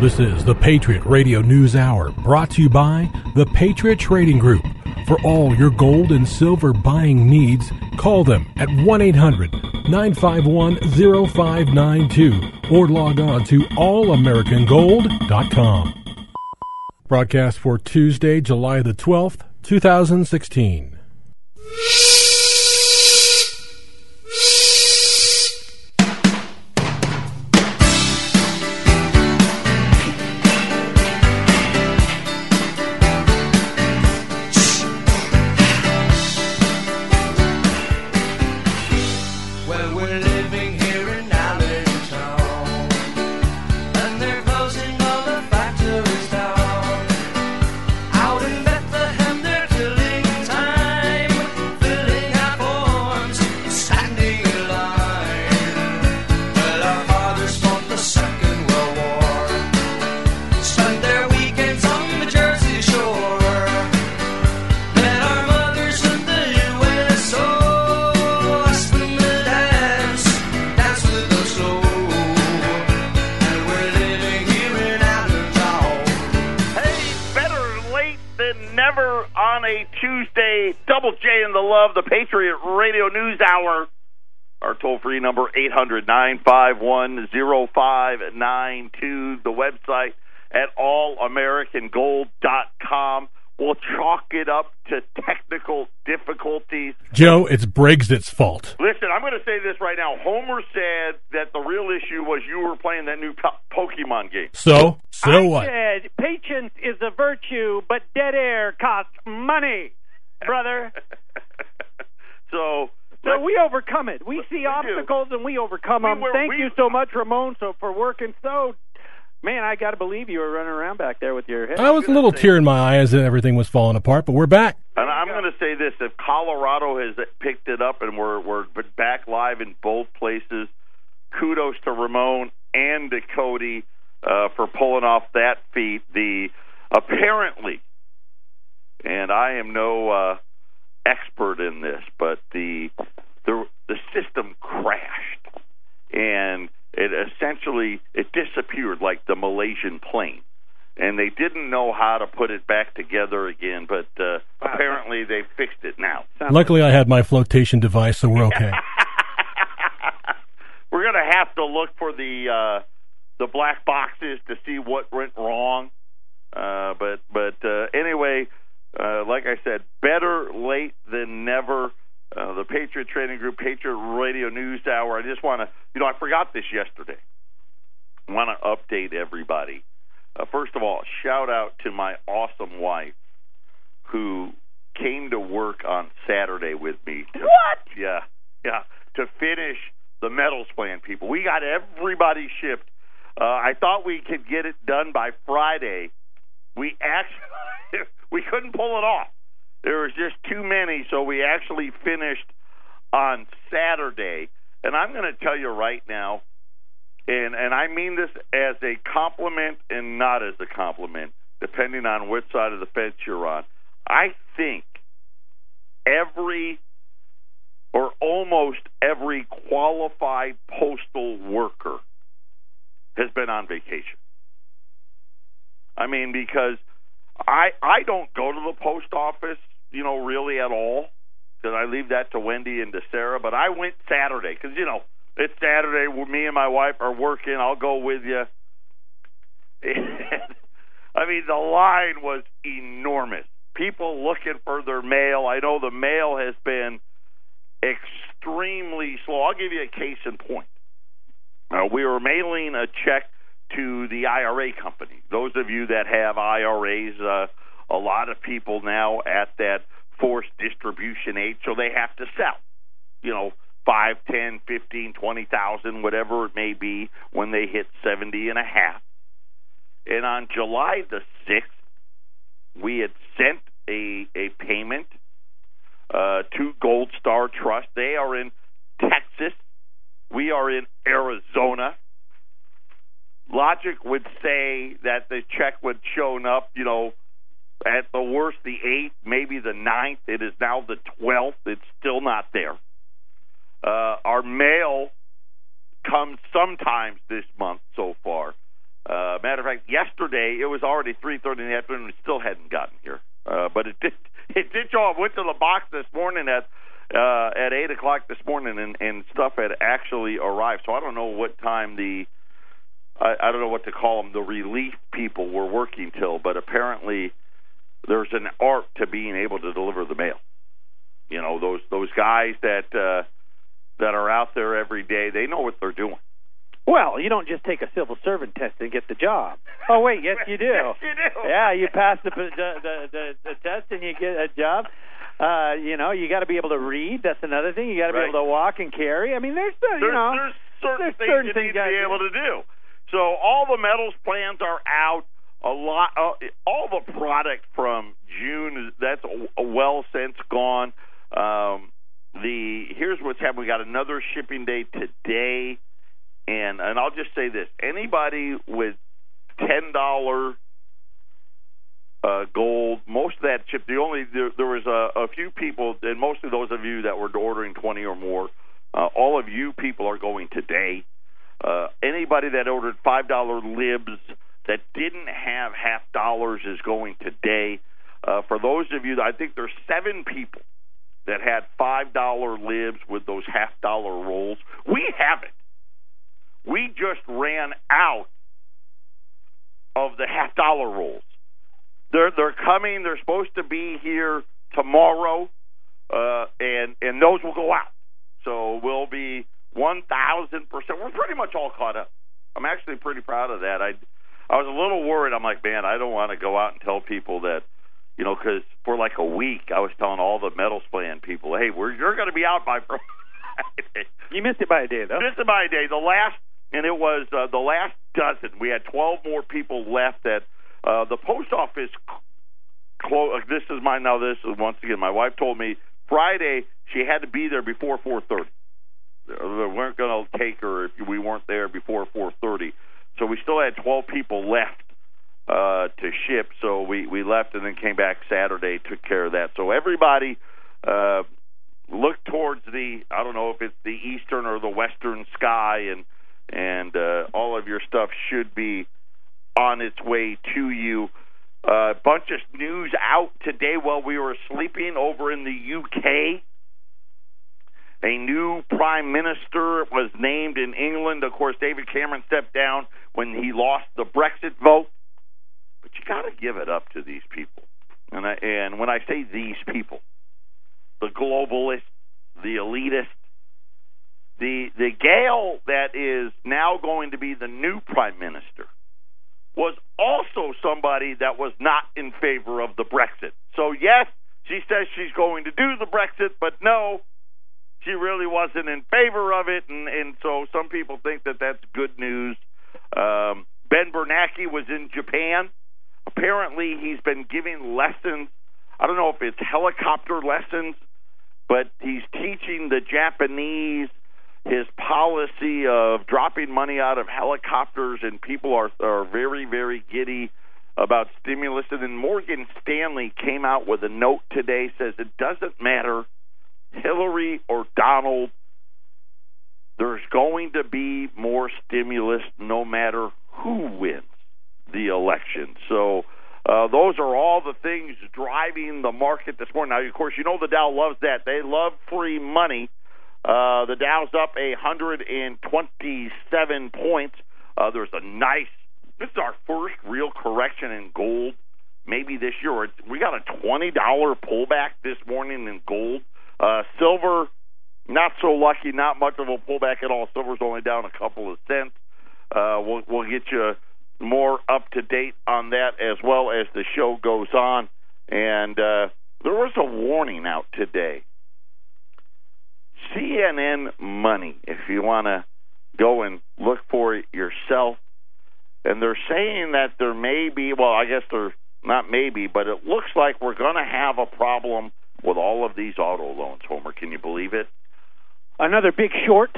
This is the Patriot Radio News Hour, brought to you by the Patriot Trading Group. For all your gold and silver buying needs, call them at 1 800 951 0592 or log on to allamericangold.com. Broadcast for Tuesday, July the 12th, 2016. A Tuesday. Double J and the Love, the Patriot Radio News Hour. Our toll free number, 800 951 0592. The website at allamericangold.com. We'll chalk it up to technical difficulties. Joe, it's Brexit's fault. Listen, I'm going to say this right now. Homer said that the real issue was you were playing that new po- Pokemon game. So, so I what? said patience is a virtue, but dead air costs money, brother. so, So we overcome it. We see We do. obstacles and we overcome We them. were- Thank we- you so much, Ramon, so for working so. Man, I got to believe you were running around back there with your head. I was a little tear in my eye as everything was falling apart, but we're back. And I'm going to say this: if Colorado has picked it up and we're we're back live in both places, kudos to Ramon and to Cody uh, for pulling off that feat. The apparently, and I am no uh, expert in this, but the the the system crashed, and it essentially it disappeared like the Malaysian plane and they didn't know how to put it back together again, but uh, apparently they fixed it now. Luckily, I had my flotation device, so we're okay. We're going to have to look for the uh, the black boxes to see what went wrong. Uh, but but uh, anyway, uh, like I said, better late than never. Uh, the Patriot Trading Group, Patriot Radio News Hour. I just want to, you know, I forgot this yesterday. I want to update everybody. Uh, first of all, shout out to my awesome wife who came to work on Saturday with me. To, what? Yeah, yeah. To finish the metals plan, people. We got everybody shipped. Uh, I thought we could get it done by Friday. We actually we couldn't pull it off. There was just too many, so we actually finished on Saturday. And I'm going to tell you right now, and and I mean this as a compliment and not as a compliment, depending on which side of the fence you're on. I think every or almost every qualified postal worker has been on vacation. I mean, because I I don't go to the post office, you know, really at all, because I leave that to Wendy and to Sarah. But I went Saturday because you know it's Saturday. Me and my wife are working. I'll go with you. I mean, the line was enormous. People looking for their mail. I know the mail has been extremely slow. I'll give you a case in point. Uh, we were mailing a check to the IRA company. Those of you that have IRAs, uh, a lot of people now at that forced distribution age, so they have to sell. You know, five, ten, fifteen, twenty thousand, whatever it may be, when they hit seventy and a half. And on July the sixth, we had sent a a payment uh, to Gold Star Trust. They are in Texas. We are in Arizona. Logic would say that the check would shown up, you know, at the worst the eighth, maybe the ninth. It is now the twelfth. It's still not there. Uh, our mail comes sometimes this month so far. Uh, matter of fact, yesterday it was already 3:30 in the afternoon. It still hadn't gotten here, uh, but it did. It did show up. Went to the box this morning at uh, at eight o'clock this morning, and, and stuff had actually arrived. So I don't know what time the I, I don't know what to call them. The relief people were working till, but apparently there's an art to being able to deliver the mail. You know those those guys that uh, that are out there every day. They know what they're doing. Well, you don't just take a civil servant test and get the job. Oh wait, yes you do. Yes, you do. Yeah, you pass the the the, the, the test and you get a job. Uh, you know, you got to be able to read. That's another thing. You got to Right. be able to walk and carry. I mean, there's you there's, know, there's certain there's things certain you things need to be able to do. So all the metals plans are out. A lot, uh, all the product from June that's well since gone. Um, the here's what's happened. We got another shipping day today, and and I'll just say this: anybody with ten dollar uh, gold, most of that ship. The only there, there was a, a few people, and mostly those of you that were ordering twenty or more. Uh, all of you people are going today. Uh, anybody that ordered five dollar libs that didn't have half dollars is going today. Uh, for those of you, I think there's seven people that had five dollar libs with those half dollar rolls. We have it. We just ran out of the half dollar rolls. They're they're coming. They're supposed to be here tomorrow, uh, and and those will go out. So we'll be one thousand percent. We're pretty much all caught up. I'm actually pretty proud of that. I I was a little worried. I'm like, man, I don't want to go out and tell people that, you know, because for like a week I was telling all the metals plan people, hey, we're you're going to be out by Friday. you missed it by a day though. This is my day. The last, and it was uh, the last dozen. We had 12 more people left. That uh, the post office. Clo- this is my now. This is once again. My wife told me Friday she had to be there before 4:30. They weren't going to take her if we weren't there before 4:30. So we still had 12 people left uh, to ship. So we we left and then came back Saturday, took care of that. So everybody. Uh, look towards the I don't know if it's the eastern or the western sky and and uh, all of your stuff should be on its way to you. A uh, bunch of news out today while we were sleeping over in the UK. A new prime minister was named in England. Of course, David Cameron stepped down when he lost the Brexit vote. But you got to give it up to these people. And I, and when I say these people, the globalists, the elitists, the the gal that is now going to be the new prime minister was also somebody that was not in favor of the Brexit. So yes, she says she's going to do the Brexit, but no, she really wasn't in favor of it, and and so some people think that that's good news. Um, ben Bernanke was in Japan. Apparently, he's been giving lessons. I don't know if it's helicopter lessons, but he's teaching the Japanese his policy of dropping money out of helicopters, and people are are very very giddy about stimulus. And then Morgan Stanley came out with a note today says it doesn't matter Hillary or Donald. There's going to be more stimulus no matter who wins the election. So uh, those are all the things driving the market this morning. Now, of course, you know the Dow loves that. They love free money. Uh, the Dow's up 127 points. Uh, there's a nice. This is our first real correction in gold, maybe this year. We got a twenty dollar pullback this morning in gold. Uh, silver, not so lucky. Not much of a pullback at all. Silver's only down a couple of cents. Uh, we'll, we'll get you more up to date on that as well as the show goes on. And uh, there was a warning out today. CNN Money, if you want to go and look for it yourself. And they're saying that there may be, well, I guess they're not maybe, but it looks like we're going to have a problem with all of these auto loans, Homer. Can you believe it? Another big short.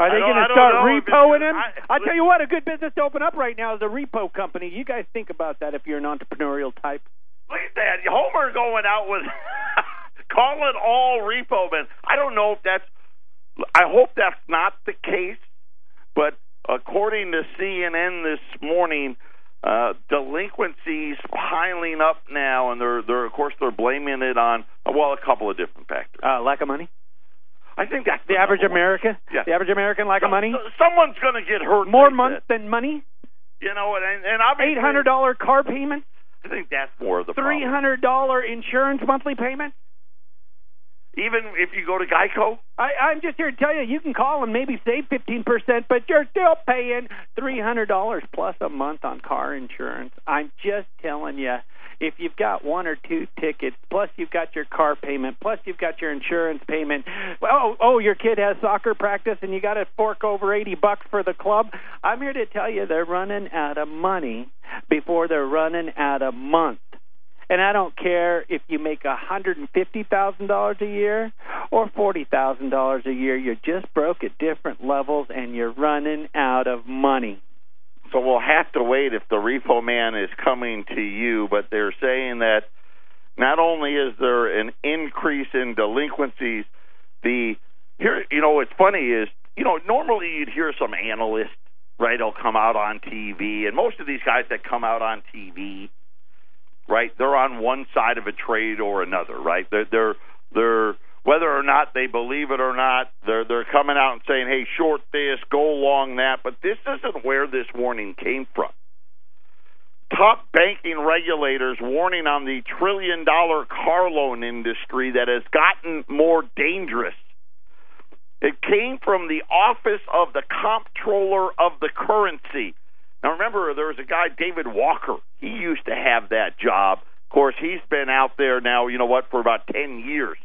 Are they going to start know if it's- repoing them? I- I'll tell you what, a good business to open up right now is a repo company. You guys think about that if you're an entrepreneurial type. Look at that. Homer going out with call it all repo man. I don't know if that's I hope that's not the case, but according to CNN this morning, uh, delinquencies piling up now, and they're they're of course they're blaming it on well a couple of different factors. Uh, lack of money. I think that's The average. American. Yeah. The average American lack of money. So- Someone's going to get hurt. More month said. than money. You know, and and obviously, Eight hundred dollar car payment. I think that's more of the Three hundred dollar insurance monthly payment. Even if you go to Geico, I, I'm just here to tell you, you can call and maybe save fifteen percent, but you're still paying three hundred dollars plus a month on car insurance. I'm just telling you, if you've got one or two tickets, plus you've got your car payment, plus you've got your insurance payment. Oh, oh, your kid has soccer practice and you got to fork over eighty bucks for the club. I'm here to tell you, they're running out of money before they're running out of month. And I don't care if you make a hundred and fifty thousand dollars a year or forty thousand dollars a year. You're just broke at different levels, and you're running out of money. So we'll have to wait if the repo man is coming to you. But they're saying that not only is there an increase in delinquencies, the here you know what's funny is you know normally you'd hear some analyst right they'll come out on TV and most of these guys that come out on TV right they're on one side of a trade or another right they're they're they're whether or not they believe it or not they're they're coming out and saying hey short this go long that but this isn't where this warning came from top banking regulators warning on the trillion dollar car loan industry that has gotten more dangerous. It came from the office of the comptroller of the currency. Now remember, there was a guy, David Walker. He used to have that job. Of course, he's been out there now, you know what, for about 10 years,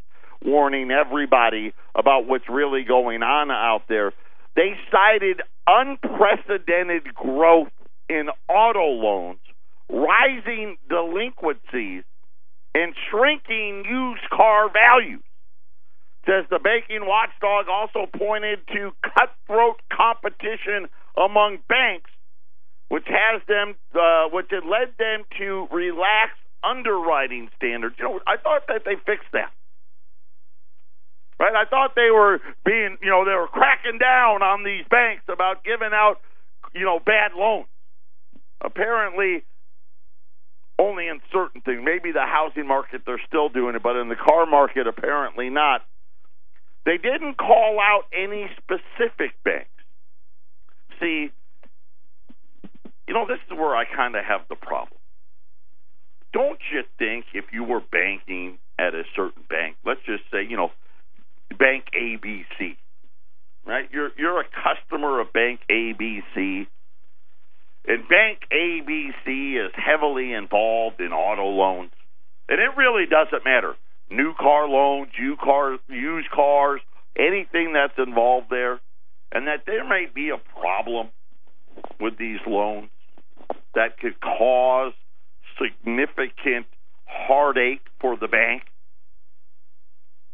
warning everybody about what's really going on out there. They cited unprecedented growth in auto loans, rising delinquencies, and shrinking used car values. Says the banking watchdog also pointed to cutthroat competition among banks, which has them, uh, which had led them to relax underwriting standards. You know, I thought that they fixed that. Right? I thought they were being, you know, they were cracking down on these banks about giving out, you know, bad loans. Apparently, only in certain things. Maybe the housing market they're still doing it, but in the car market, apparently not. They didn't call out any specific banks. See, you know, this is where I kind of have the problem. Don't you think if you were banking at a certain bank, let's just say, you know, Bank ABC, right? You're you're a customer of Bank ABC, and Bank ABC is heavily involved in auto loans, and it really doesn't matter. New car loans, used cars, used cars, anything that's involved there, and that there may be a problem with these loans that could cause significant heartache for the bank.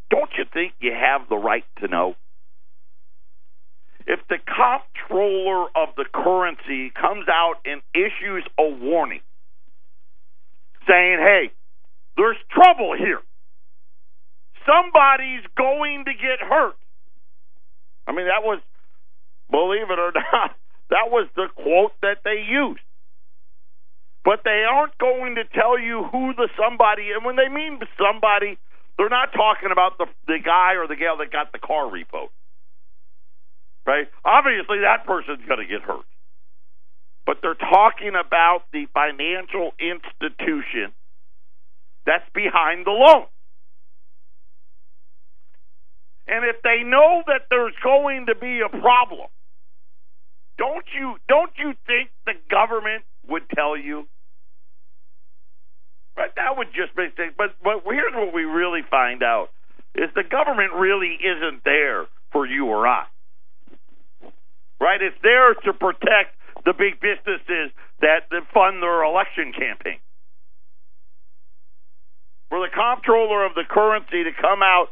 Don't you think you have the right to know? If the comptroller of the currency comes out and issues a warning saying, hey, there's trouble here, somebody's going to get hurt. I mean, that was, believe it or not, that was the quote that they used. But they aren't going to tell you who the somebody, and when they mean somebody, they're not talking about the the guy or the gal that got the car repo. Right? Obviously, that person's going to get hurt. But they're talking about the financial institution that's behind the loan. And if they know that there's going to be a problem, don't you don't you think the government would tell you? Right? That would just make things. But but here's what we really find out: is the government really isn't there for you or I. Right? It's there to protect the big businesses that, that fund their election campaign. For the comptroller of the currency to come out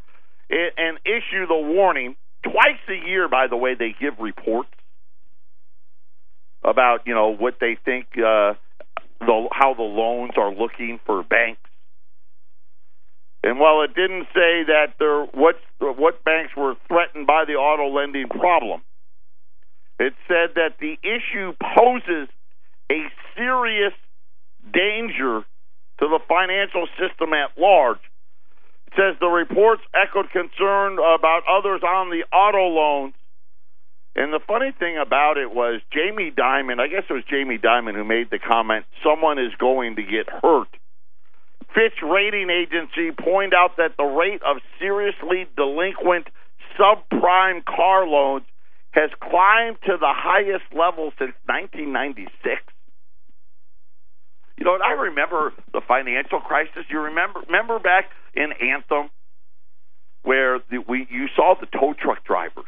and issue the warning twice a year, by the way, they give reports about you know what they think uh, the how the loans are looking for banks. And while it didn't say that there what what banks were threatened by the auto lending problem, It said that the issue poses a serious danger to the financial system at large. It says the reports echoed concern about others on the auto loans. And the funny thing about it was Jamie Dimon, I guess it was Jamie Dimon who made the comment, someone is going to get hurt. Fitch rating agency point out that the rate of seriously delinquent subprime car loans has climbed to the highest level since 1996. You know, and I remember the financial crisis. You remember remember back in Anthem where the, we you saw the tow truck drivers.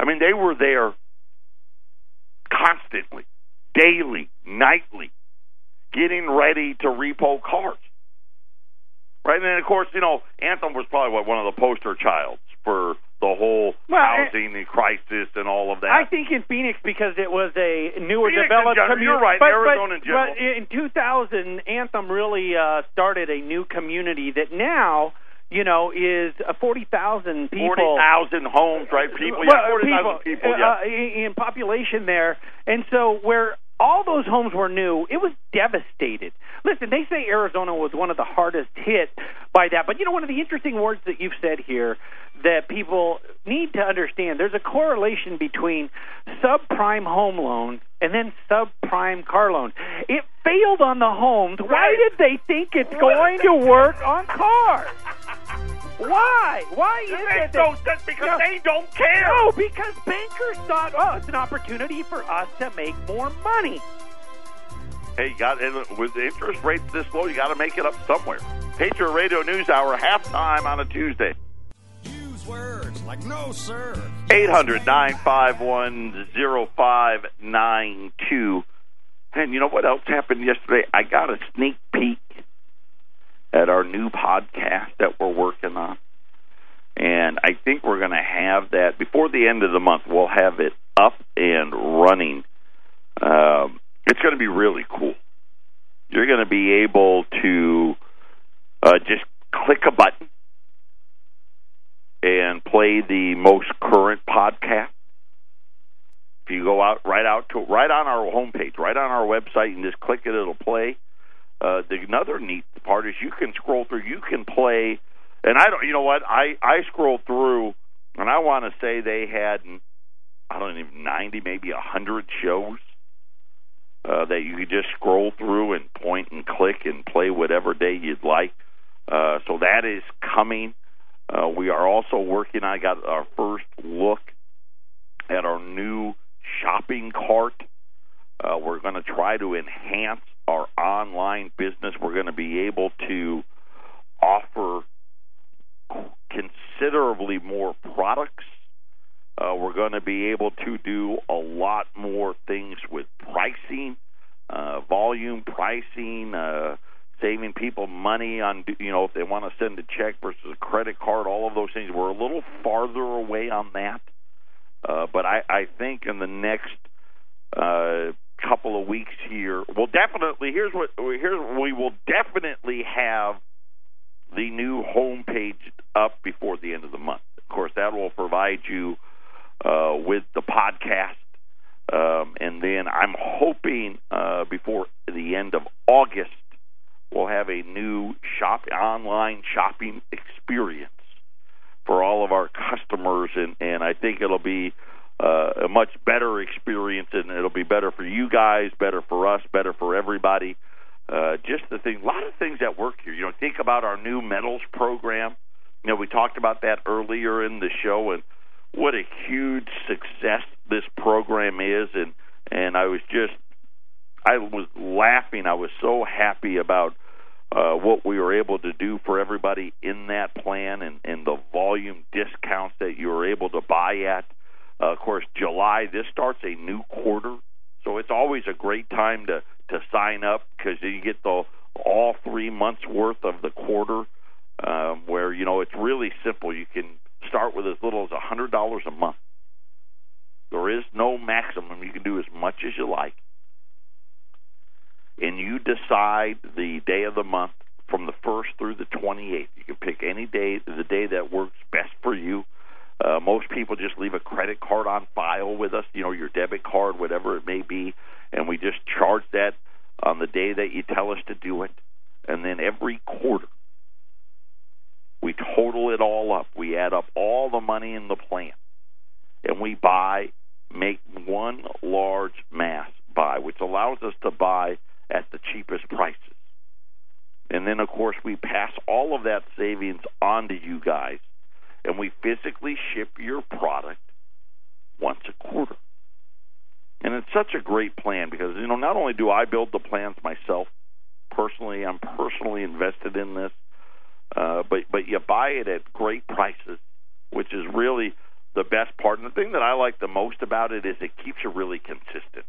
I mean, they were there constantly, daily, nightly, getting ready to repo cars. Right, and then of course, you know, Anthem was probably what one of the poster childs for the whole Well, housing crisis and all of that. I think in Phoenix because it was a newer Phoenix developed community. you're right, But, Arizona in general. but in 2000, Anthem really uh, started a new community that now, you know, is uh, 40,000 people. Forty thousand homes, right? People, yeah, forty thousand people. uh, yeah. in, in population there, and so where all those homes were new, it was devastated. Listen, they say Arizona was one of the hardest hit by that, but you know, one of the interesting words that you've said here that people need to understand: there's a correlation between subprime home loans and then subprime car loans. It failed on the homes. Why did they think it's going to work on cars? Why? Why is It it makes that no sense because No. they don't care. no, because bankers thought, oh, it's an opportunity for us to make more money. Hey, you got and with the interest rates this low, you got to make it up somewhere. Patriot Radio News Hour halftime on a Tuesday. Use words like no, sir. 800 951 0592. And you know what else happened yesterday? I got a sneak peek at our new podcast that we're working on. And I think we're going to have that before the end of the month. We'll have it up and running. Um, it's going to be really cool. You're going to be able to uh, just click a button and play the most current podcast. If you go out right out to right on our homepage, right on our website, and just click it, it'll play. Uh, the another neat part is you can scroll through. You can play, and I don't. You know what? I I scrolled through, and I want to say they had I don't even ninety, maybe a hundred shows uh, that you could just scroll through and point and click and play whatever day you'd like. Uh, so that is coming. Uh, we are also working. I got our first look at our new shopping cart. Uh, we're going to try to enhance our online business. We're going to be able to offer considerably more products. Uh, we're going to be able to do a lot more things with pricing, uh, volume pricing, uh, saving people money on you know if they want to send a check versus a credit card, all of those things. We're a little farther away on that, uh, but I, I think in the next uh, couple of weeks here, we'll definitely here's what here's we will definitely have the new homepage up before the end of the month. Of course, that will provide you uh, with the podcast. Um, and then I'm hoping uh, before the end of August, we'll have a new shop online shopping experience for all of our customers, and, and I think it'll be uh, a much better experience, and it'll be better for you guys, better for us, better for everybody. Uh, just the thing, a lot of things that work here. You know, think about our new metals program. You know, we talked about that earlier in the show, and what a huge success this program is. And and I was just, I was laughing. I was so happy about uh, what we were able to do for everybody in that plan, and and the volume discounts that you were able to buy at. Uh, of course, July this starts a new quarter, so it's always a great time to to sign up because you get the all three months worth of the quarter. Um, where you know it's really simple. You can start with as little as a hundred dollars a month. There is no maximum. You can do as much as you like, and you decide the day of the month from the first through the twenty eighth. You can pick any day, the day that works best for you. Uh, most people just leave a credit card on file with us, you know, your debit card, whatever it may be, and we just charge that on the day that you tell us to do it. And then every quarter, we total it all up. We add up all the money in the plan, and we buy, make one large mass buy, which allows us to buy at the cheapest prices. And then, of course, we pass all of that savings on to you guys, and we physically ship your product once a quarter. And it's such a great plan because, you know, not only do I build the plans myself personally, I'm personally invested in this, uh, but, but you buy it at great prices, which is really the best part. And the thing that I like the most about it is it keeps you really consistent.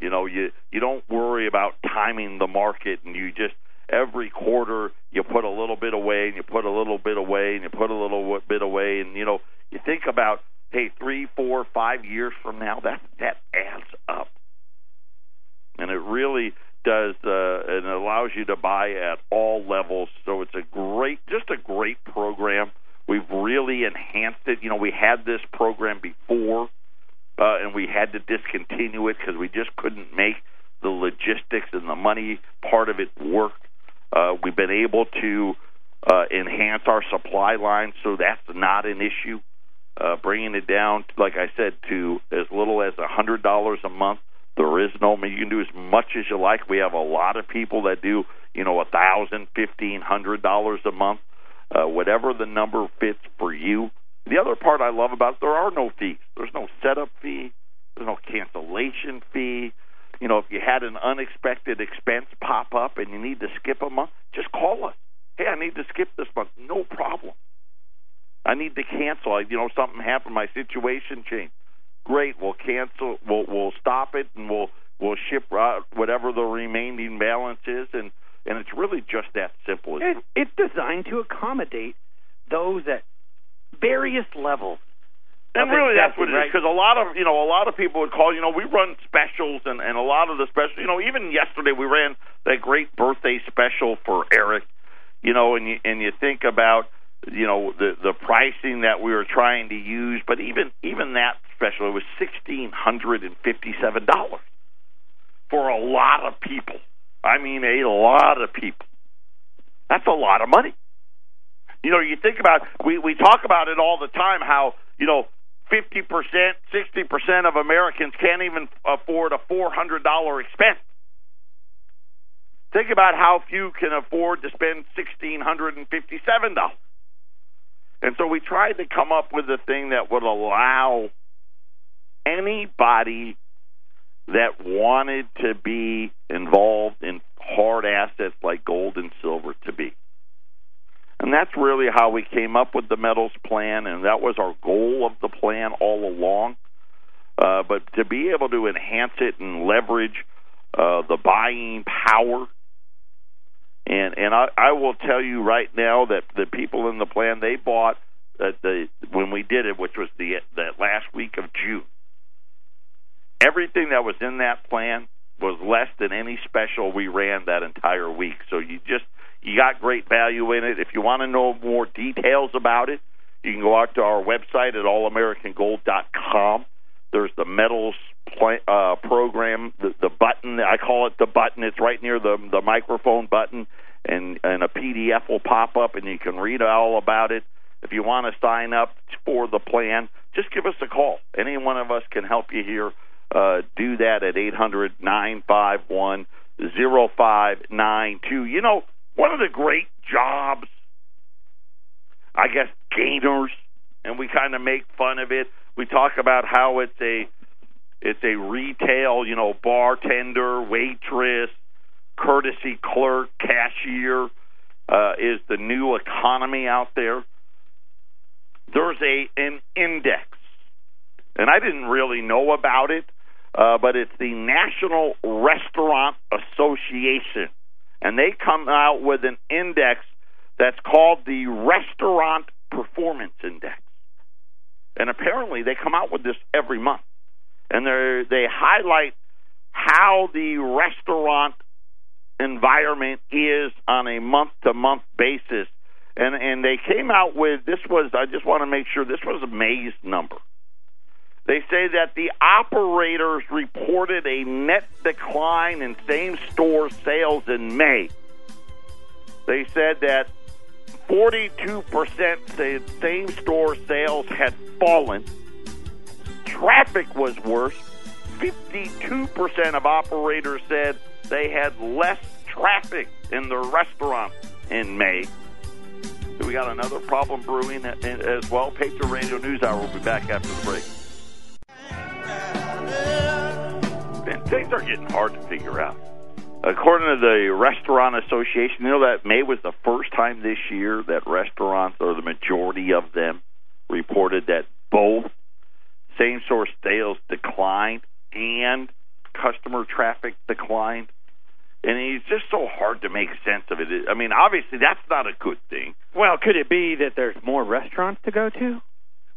You know, you you don't worry about timing the market, and you just every quarter you put a little bit away, and you put a little bit away, and you put a little bit away, and you know you think about hey three, four, five years from now that that adds up, and it really does, uh, and allows you to buy at all levels. So it's a great, just a great program. We've really enhanced it. You know, we had this program before uh, and we had to discontinue it because we just couldn't make the logistics and the money part of it work. Uh, we've been able to uh, enhance our supply line, so that's not an issue. Uh, bringing it down, like I said, to as little as a hundred dollars a month. There is no. You can do as much as you like. We have a lot of people that do, you know, a thousand, fifteen hundred dollars a month, uh, whatever the number fits for you. The other part I love about it, there are no fees. There's no setup fee. There's no cancellation fee. You know, if you had an unexpected expense pop up and you need to skip a month, just call us. Hey, I need to skip this month. No problem. I need to cancel. I, you know, something happened. My situation changed. Great. We'll cancel. We'll we'll stop it and we'll we'll ship out whatever the remaining balance is, and and it's really just that simple. It, it's designed to accommodate those at various levels. And really, that's what it right? is. Because a lot of you know, a lot of people would call. You know, we run specials, and and a lot of the specials. You know, even yesterday we ran that great birthday special for Eric. You know, and you and you think about you know the the pricing that we were trying to use, but even even that special it was sixteen hundred and fifty seven dollars for a lot of people. I mean, a lot of people. That's a lot of money. You know, you think about we we talk about it all the time how you know fifty percent, sixty percent of Americans can't even afford a four hundred dollar expense. Think about how few can afford to spend sixteen hundred and fifty seven dollars. And so we tried to come up with a thing that would allow anybody that wanted to be involved in hard assets like gold and silver to be. And that's really how we came up with the metals plan, and that was our goal of the plan all along. Uh, but to be able to enhance it and leverage uh, the buying power, and and I, I will tell you right now that the people in the plan they bought at the when we did it, which was the that last week of June, everything that was in that plan was less than any special we ran that entire week. So you just you got great value in it. If you want to know more details about it, you can go out to our website at allamericangold.com. There's the metals pla uh, program, the, the button. I call it the button. It's right near the the microphone button, and and a PDF will pop up, and you can read all about it. If you want to sign up for the plan, just give us a call. Any one of us can help you here. Uh, do that at eight hundred nine five one zero five nine two. You know, one of the great jobs, I guess, gainers, and we kind of make fun of it. We talk about how it's a it's a retail, you know, bartender, waitress, courtesy clerk, cashier uh, is the new economy out there. There's a an index, and I didn't really know about it, uh, but it's the National Restaurant Association, and they come out with an index that's called the Restaurant Performance Index, and apparently they come out with this every month, and they they highlight how the restaurant environment is on a month to month basis. And and they came out with this was I just want to make sure this was a May's number. They say that the operators reported a net decline in same store sales in May. They said that 42% said same store sales had fallen. Traffic was worse. 52% of operators said they had less traffic in the restaurant in May. We got another problem brewing a- a- as well. Patriot Radio News Hour will be back after the break. Things are getting hard to figure out. According to the Restaurant Association, you know that May was the first time this year that restaurants, or the majority of them, reported that both same store sales declined and customer traffic declined. And it's just so hard to make sense of it. I mean, obviously, that's not a good thing. Well, could it be that there's more restaurants to go to?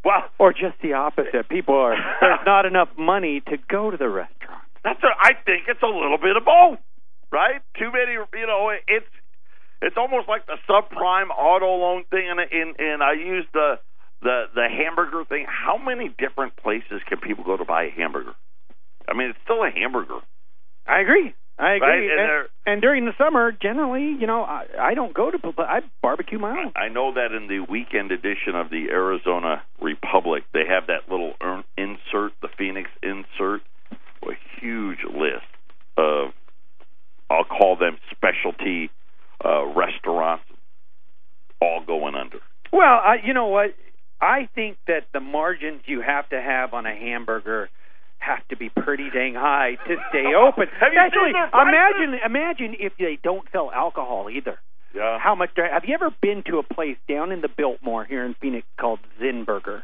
Well, Or just the opposite? People are there's not enough money to go to the restaurant. That's a, I think it's a little bit of both, right? Too many, you know. It's it's almost like the subprime auto loan thing, and and and I use the the the hamburger thing. How many different places can people go to buy a hamburger? I mean, it's still a hamburger. I agree. I agree. Right, and and, and during the summer, generally, you know, I, I don't go to. I barbecue my own. I know that in the weekend edition of the Arizona Republic, they have that little er- insert, the Phoenix insert, a huge list of, I'll call them specialty uh, restaurants, all going under. Well, I, you know what? I think that the margins you have to have on a hamburger have to be pretty dang high to stay open. Have you Especially, imagine imagine if they don't sell alcohol either. Yeah. How much? Have you ever been to a place down in the Biltmore here in Phoenix called Zinburger?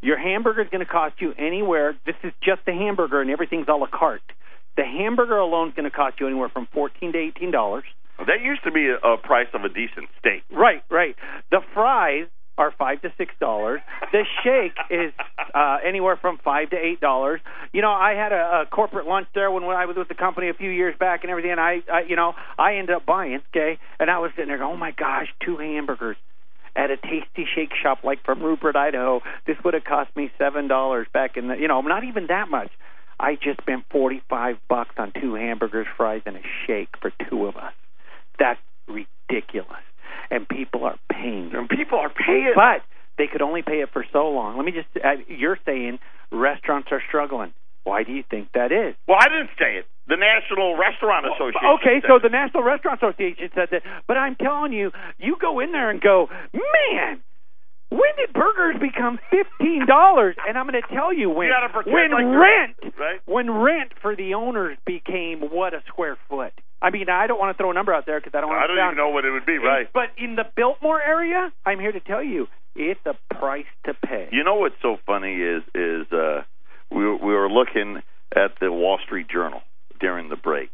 Your hamburger is going to cost you anywhere. This is just the hamburger, and everything's a la carte. The hamburger alone is going to cost you anywhere from fourteen to eighteen dollars. That used to be a, a price of a decent steak. Right, right. The fries are five to six dollars. The shake is uh, anywhere from five to eight dollars. You know, I had a, a corporate lunch there when, when I was with the company a few years back and everything. And I, I, you know, I ended up buying. Okay, and I was sitting there going, "Oh my gosh, two hamburgers." At a tasty shake shop like from Rupert, Idaho, this would have cost me seven dollars back in the you know, not even that much. I just spent forty five bucks on two hamburgers, fries, and a shake for two of us. That's ridiculous. And people are paying. And people are paying. But they could only pay it for so long. Let me just, uh, you're saying restaurants are struggling. Why do you think that is? well, I didn't say it. The National Restaurant Association. Okay, said so the National Restaurant Association said that. But I'm telling you, you go in there and go, man, when did burgers become fifteen dollars? And I'm going to tell you when. You when like rent, right? when rent for the owners became what a square foot. I mean, I don't want to throw a number out there because I don't want to. I don't sound even know what it would be, right? But in the Biltmore area, I'm here to tell you, it's a price to pay. You know what's so funny is is uh, we we were looking at the Wall Street Journal during the break,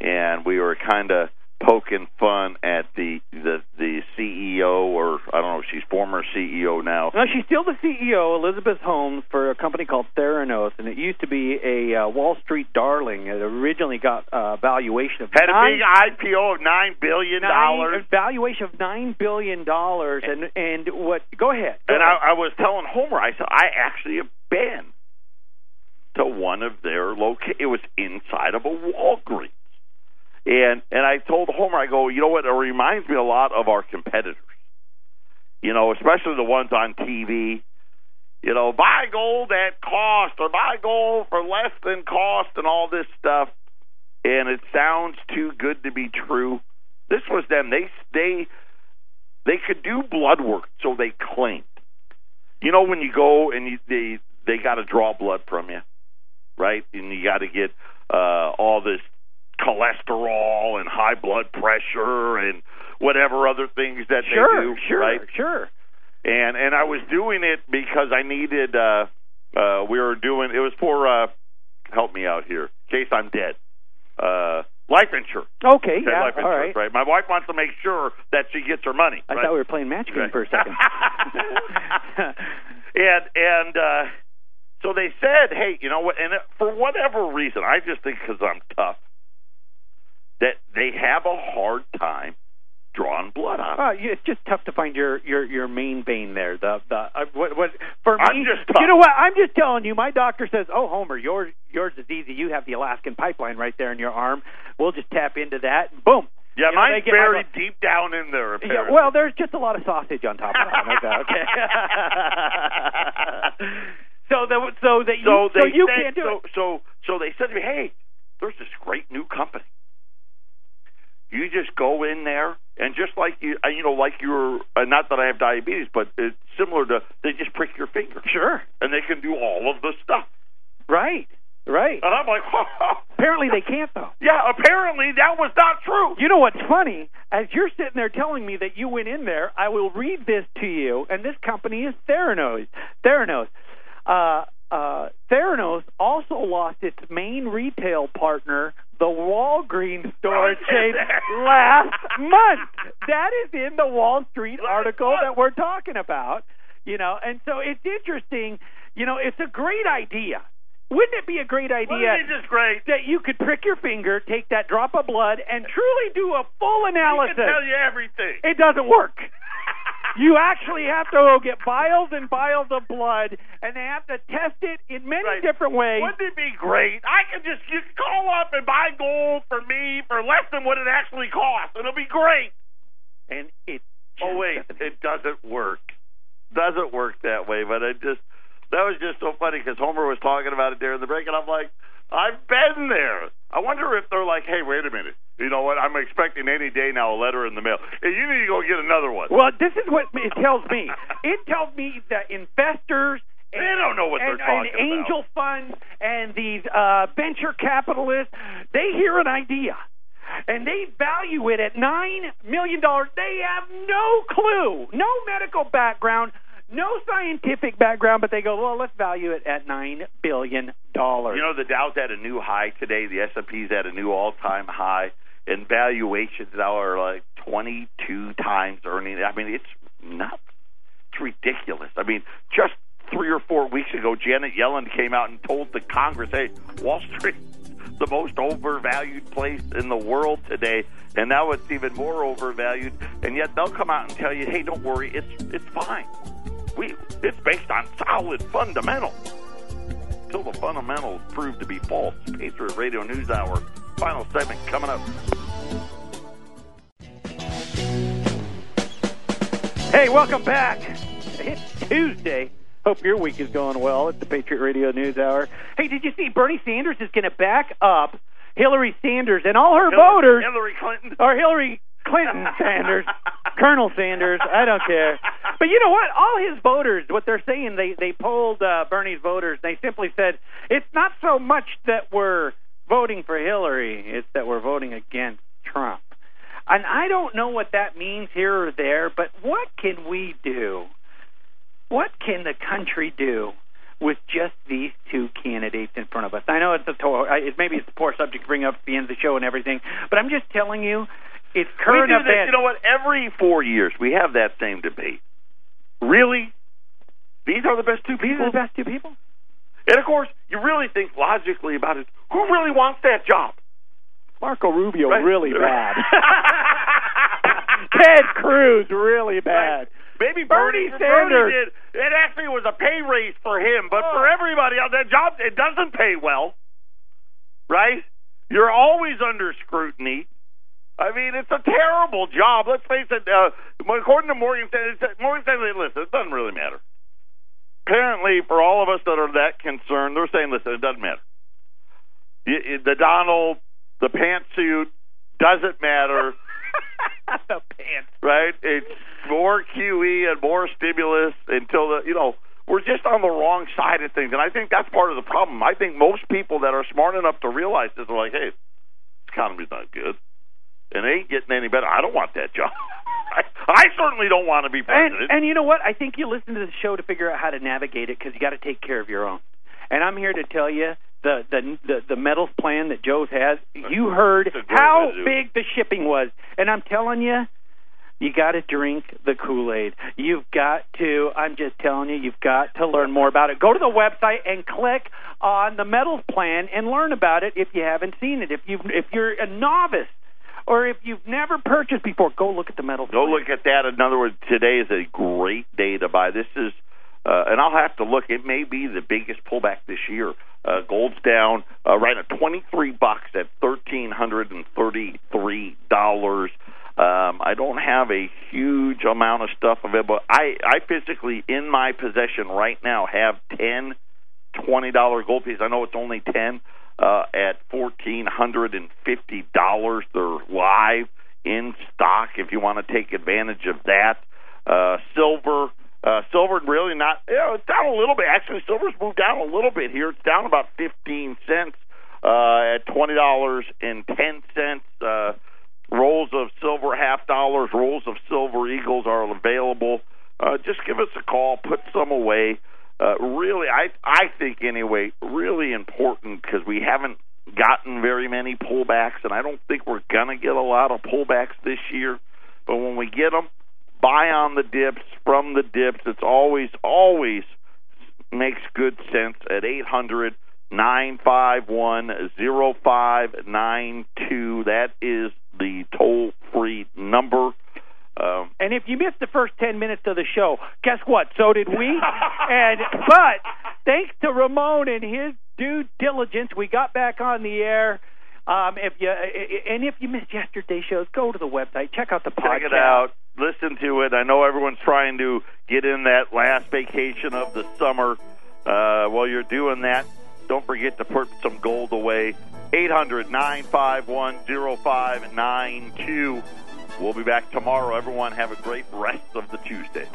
and we were kind of poking fun at the the the CEO or I don't know if she's former CEO now. No, she's still the CEO, Elizabeth Holmes, for a company called Theranos, and it used to be a uh, Wall Street darling. It originally got a valuation of Had a big IPO of nine billion dollars, valuation of nine billion dollars, and and what? Go ahead. Go And ahead. I, I was telling Homer, I said I actually have been to one of their loca It was inside of a Walgreens, and and I told Homer, I go, you know what? It reminds me a lot of our competitors. You know, especially the ones on TV. You know, buy gold at cost or buy gold for less than cost and all this stuff. And it sounds too good to be true. This was them. They they they could do blood work, so they claimed. You know when you go and you, they they got to draw blood from you, right? And you got to get uh, all this cholesterol and high blood pressure and whatever other things that sure, they do, sure, right? sure. And and I was doing it because I needed. uh uh We were doing it was for uh help me out here in case I'm dead. Uh Life insurance. Okay, yeah, life all insurance, right. My wife wants to make sure that she gets her money. I right? thought we were playing match game Right. for a second. and and uh so they said, hey, you know what? And for whatever reason, I just think because I'm tough, that they have a hard time drawing blood on. You- it's just tough to find your your your main vein there. The the uh, what what for me? I'm just tough. you know what? I'm just telling you. My doctor says, "Oh, Homer, yours yours is easy. You have the Alaskan pipeline right there in your arm. We'll just tap into that. and Boom." yeah, You know, mine's my buried deep down in there. Yeah, well, there's just a lot of sausage on top of that. Okay. so the so that you so they you said, can't do so, it. so so they said to me, "Hey, there's this great new company. You just go in there and just like you, uh, you know, like you're uh, not that I have diabetes, but it's similar to they just prick your finger, Sure. and they can do all of the stuff. Right. Right. And I'm like, Apparently they can't though. yeah, apparently that was not true. You know what's funny? As you're sitting there telling me that you went in there, I will read this to you. And this company is Theranos. Theranos. Uh, uh, Theranos also lost its main retail partner, the Walgreens store chain, last month. That is in the Wall Street article that we're talking about. You know, and so it's interesting. You know, it's a great idea. Wouldn't it be a great idea? Wasn't it just great? that you could prick your finger, take that drop of blood, and truly do a full I analysis. can tell you everything. It doesn't work. You actually have to go get vials and vials of blood, and they have to test it in many Right. different ways. Wouldn't it be great? I can just you call up and buy gold for me for less than what it actually costs, and it'll be great. And it. Oh wait, it doesn't work. Doesn't work that way. But I just that was just so funny because Homer was talking about it during the break, and I'm like, I've been there. I wonder if they're like, hey, wait a minute. You know what? I'm expecting any day now a letter in the mail. Hey, you need to go get another one. Well, this is what it tells me. It tells me that investors. They don't know what and, they're talking and angel funds and these uh, venture capitalists, they hear an idea and they value it at nine million dollars. They have no clue, no medical background, no scientific background, but they go, well, let's value it at nine billion dollars. You know, the Dow's at a new high today. The S&P's at a new all-time high, and valuations now are like 22 times earnings. I mean, it's not. It's ridiculous. I mean, just three or four weeks ago, Janet Yellen came out and told the Congress, "Hey, Wall Street." The most overvalued place in the world today, and now it's even more overvalued. And yet they'll come out and tell you, "Hey, don't worry, it's it's fine. We it's based on solid fundamentals." until the fundamentals prove to be false. Patriot Radio News Hour, final segment coming up. Hey, welcome back. It's Tuesday. Hope your week is going well. at the Patriot Radio News Hour. Hey, did you see Bernie Sanders is going to back up Hillary Sanders and all her Hillary- voters, Hillary Clinton. or Hillary Clinton Sanders, Colonel Sanders? I don't care. But you know what? All his voters, what they're saying, they they polled uh, Bernie's voters. They simply said it's not so much that we're voting for Hillary; it's that we're voting against Trump. And I don't know what that means here or there, but what can we do? What can the country do with just these two candidates in front of us? I know it's a to- it maybe it's a poor subject to bring up at the end of the show and everything, but I'm just telling you, it's We current do this, you know what? Every four years, we have that same debate. Really? These are the best two These people? are the best two people. And of course, you really think logically about it. Who really wants that job? Marco Rubio Right. really bad. Ted Cruz really bad. Maybe Bernie Bernie, Sanders. Bernie did. It actually was a pay raise for him, but for oh. everybody else, that job it doesn't pay well, right? You're always under scrutiny. I mean, it's a terrible job. Let's face it. Uh, according to Morgan Stanley, Morgan Stanley, listen, it doesn't really matter. Apparently, for all of us that are that concerned, they're saying, listen, it doesn't matter. Y- The Donald, the pantsuit, doesn't matter the pants. right? It's more QE and more stimulus until the you know we're just on the wrong side of things, and I think that's part of the problem. I think most people that are smart enough to realize this are like, hey, this economy's not good, and it ain't getting any better. I don't want that job. I, I certainly don't want to be president. and you know what? I think you listen to the show to figure out how to navigate it because you got to take care of your own. And I'm here to tell you the the the, the metals plan that Joe's has. You heard It's a great how way to do it. big the shipping was, and I'm telling you. You got to drink the Kool Aid. You've got to. I'm just telling you. You've got to learn more about it. Go to the website and click on the metals plan and learn about it if you haven't seen it. If you if you're a novice or if you've never purchased before, go look at the metal. Go look at that. In other words, today is a great day to buy. This is, uh, and I'll have to look. It may be the biggest pullback this year. Uh, gold's down uh, right at twenty three bucks at thirteen hundred and thirty three dollars. Um, I don't have a huge amount of stuff available. I I physically in my possession right now have ten twenty dollar gold pieces. I know it's only ten uh, at fourteen hundred and fifty dollars. They're live in stock if you want to take advantage of that. Uh, silver, uh, silver really not. You know, it's down a little bit. Actually, silver's moved down a little bit here. It's down about fifteen cents uh, at twenty dollars and ten cents. Uh, rolls of silver half dollars, rolls of silver eagles are available. Uh, just give us a call. Put some away uh, really, I I think anyway, really important because we haven't gotten very many pullbacks, and I don't think we're gonna get a lot of pullbacks this year. But when we get them, buy on the dips from the dips. It's always always makes good sense at eight hundred nine five one zero five nine two. That is the toll free number. Um, and if you missed the first ten minutes of the show, guess what? So did we. and but thanks to Ramon and his due diligence, we got back on the air. Um, if you and if you missed yesterday's shows, go to the website, check out the podcast. Check it out, listen to it. I know everyone's trying to get in that last vacation of the summer. Uh, while you're doing that, don't forget to put some gold away. Eight hundred nine five one zero five nine two. We'll be back tomorrow. Everyone have a great rest of the Tuesday.